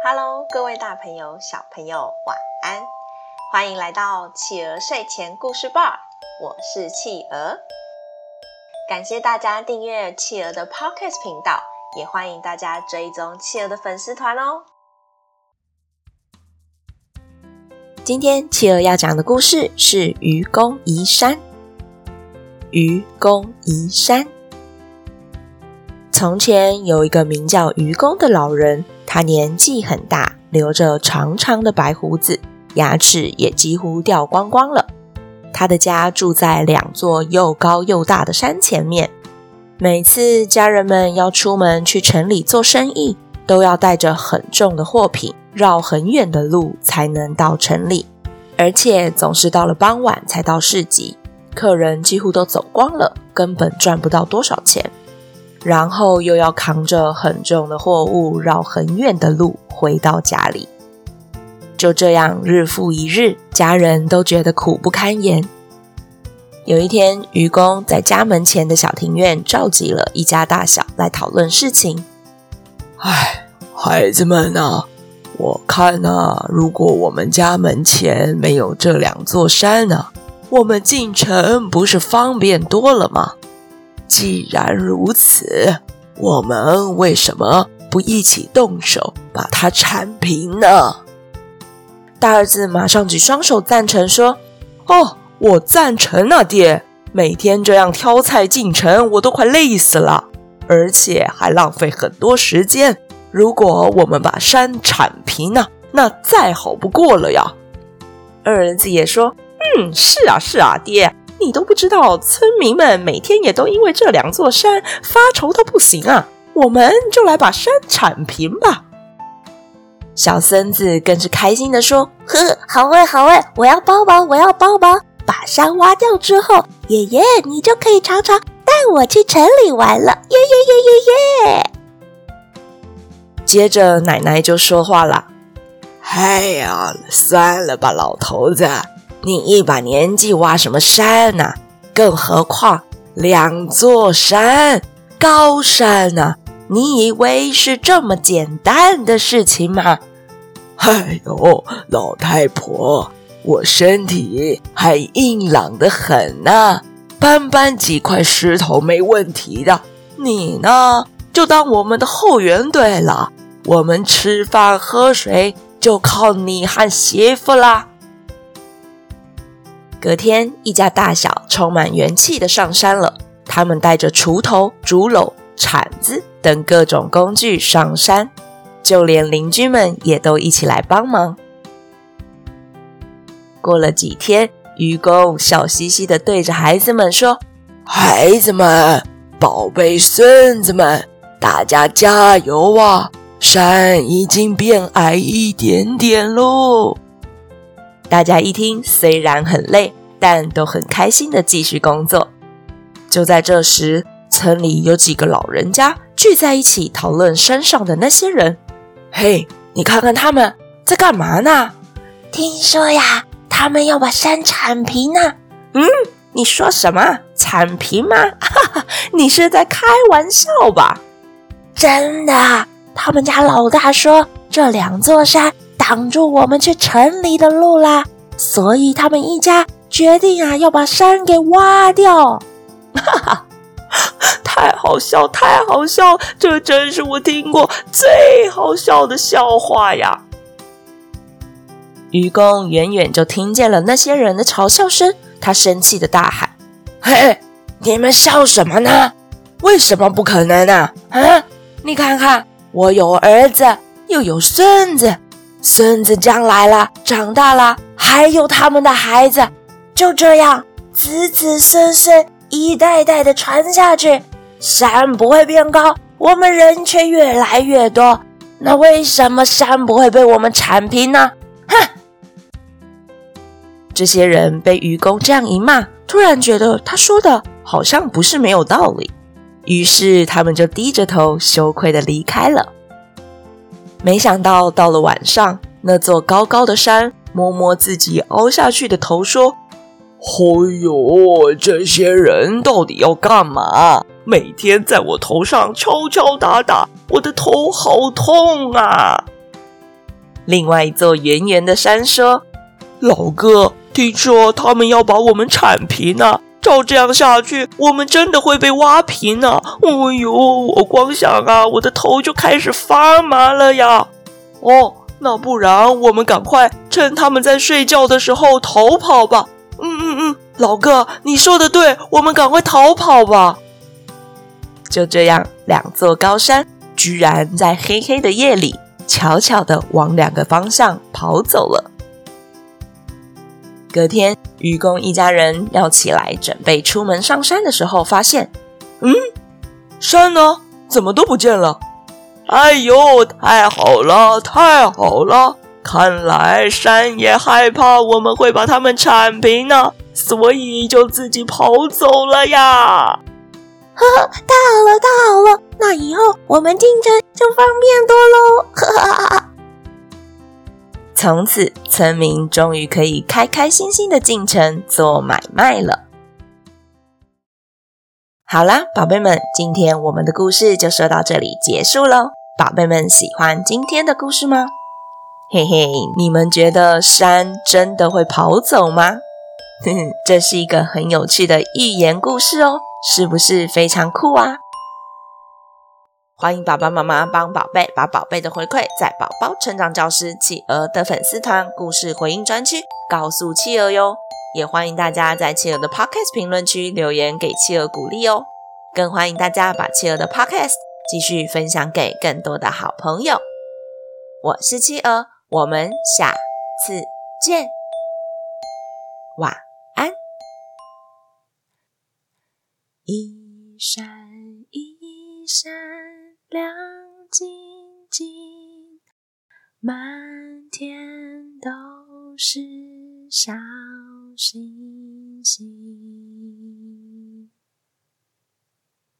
Hello，各位大朋友、小朋友，晚安！欢迎来到企鹅睡前故事吧，我是企鹅。感谢大家订阅企鹅的 Podcast 频道，也欢迎大家追踪企鹅的粉丝团哦。今天企鹅要讲的故事是愚公移山。愚公移山。从前有一个名叫愚公的老人，他年纪很大，留着长长的白胡子，牙齿也几乎掉光光了。他的家住在两座又高又大的山前面。每次家人们要出门去城里做生意，都要带着很重的货品，绕很远的路才能到城里。而且总是到了傍晚才到市集，客人几乎都走光了，根本赚不到多少钱。然后又要扛着很重的货物，绕很远的路回到家里。就这样日复一日，家人都觉得苦不堪言。有一天，愚公在家门前的小庭院召集了一家大小来讨论事情。唉，孩子们啊！我看啊，如果我们家门前没有这两座山啊，我们进城不是方便多了吗？既然如此，我们为什么不一起动手把它铲平呢？大儿子马上举双手赞成说：“哦，我赞成啊，爹！每天这样挑菜进城，我都快累死了，而且还浪费很多时间。”如果我们把山铲平呢，那再好不过了呀。二儿子也说：“嗯，是啊，是啊，爹，你都不知道，村民们每天也都因为这两座山发愁到不行啊。我们就来把山铲平吧。”小孙子更是开心地说：“呵，好哎，好哎，我要帮忙，我要帮忙。把山挖掉之后，爷爷你就可以常常带我去城里玩了，耶耶耶耶耶！”接着，奶奶就说话了：“哎呀，算了吧，老头子，你一把年纪挖什么山呢？更何况两座山，高山呢？你以为是这么简单的事情吗？”哎呦，老太婆，我身体还硬朗的很呢，搬搬几块石头没问题的。你呢，就当我们的后援队了。我们吃饭喝水就靠你和媳妇啦。隔天，一家大小充满元气的上山了。他们带着锄头、竹篓、铲子等各种工具上山，就连邻居们也都一起来帮忙。过了几天，愚公笑嘻嘻地对着孩子们说：“孩子们，宝贝孙子们，大家加油啊！”山已经变矮一点点喽。大家一听，虽然很累，但都很开心的继续工作。就在这时，村里有几个老人家聚在一起讨论山上的那些人。嘿，你看看他们在干嘛呢？听说呀，他们要把山铲平呢。嗯，你说什么？铲平吗？哈哈，你是在开玩笑吧？真的。他们家老大说：“这两座山挡住我们去城里的路啦，所以他们一家决定啊，要把山给挖掉。”哈哈，太好笑，太好笑！这真是我听过最好笑的笑话呀！愚公远远就听见了那些人的嘲笑声，他生气的大喊：“嘿，你们笑什么呢？为什么不可能呢？啊，你看看。”我有儿子，又有孙子，孙子将来了，长大了，还有他们的孩子，就这样子子孙孙一代代的传下去，山不会变高，我们人却越来越多。那为什么山不会被我们铲平呢？哼！这些人被愚公这样一骂，突然觉得他说的好像不是没有道理。于是他们就低着头，羞愧的离开了。没想到到了晚上，那座高高的山摸摸自己凹下去的头，说：“哎呦，这些人到底要干嘛？每天在我头上敲敲打打，我的头好痛啊！”另外一座圆圆的山说：“老哥，听说他们要把我们铲平呢。照这样下去，我们真的会被挖平呢。哎呦，我光想啊，我的头就开始发麻了呀。哦，那不然我们赶快趁他们在睡觉的时候逃跑吧。嗯嗯嗯，老哥，你说的对，我们赶快逃跑吧。”就这样，两座高山居然在黑黑的夜里，悄悄地往两个方向跑走了。隔天，愚公一家人要起来准备出门上山的时候，发现，嗯，山呢？怎么都不见了？哎呦，太好了，太好了！看来山也害怕我们会把它们铲平呢，所以就自己跑走了呀。呵呵，太好了，太好了！那以后我们进城就方便多喽。呵呵哈哈。从此，村民终于可以开开心心的进城做买卖了。好啦，宝贝们，今天我们的故事就说到这里结束喽。宝贝们喜欢今天的故事吗？嘿嘿，你们觉得山真的会跑走吗？哼哼，这是一个很有趣的寓言故事哦。是不是非常酷啊？欢迎爸爸妈妈帮宝贝把宝贝的回馈在宝宝成长教室企鹅的粉丝团故事回应专区告诉企鹅哟。也欢迎大家在企鹅的 Podcast 评论区留言给企鹅鼓励哦。更欢迎大家把企鹅的 Podcast 继续分享给更多的好朋友。我是企鹅，我们下次见。晚。安一闪亮晶晶，满天都是小星星。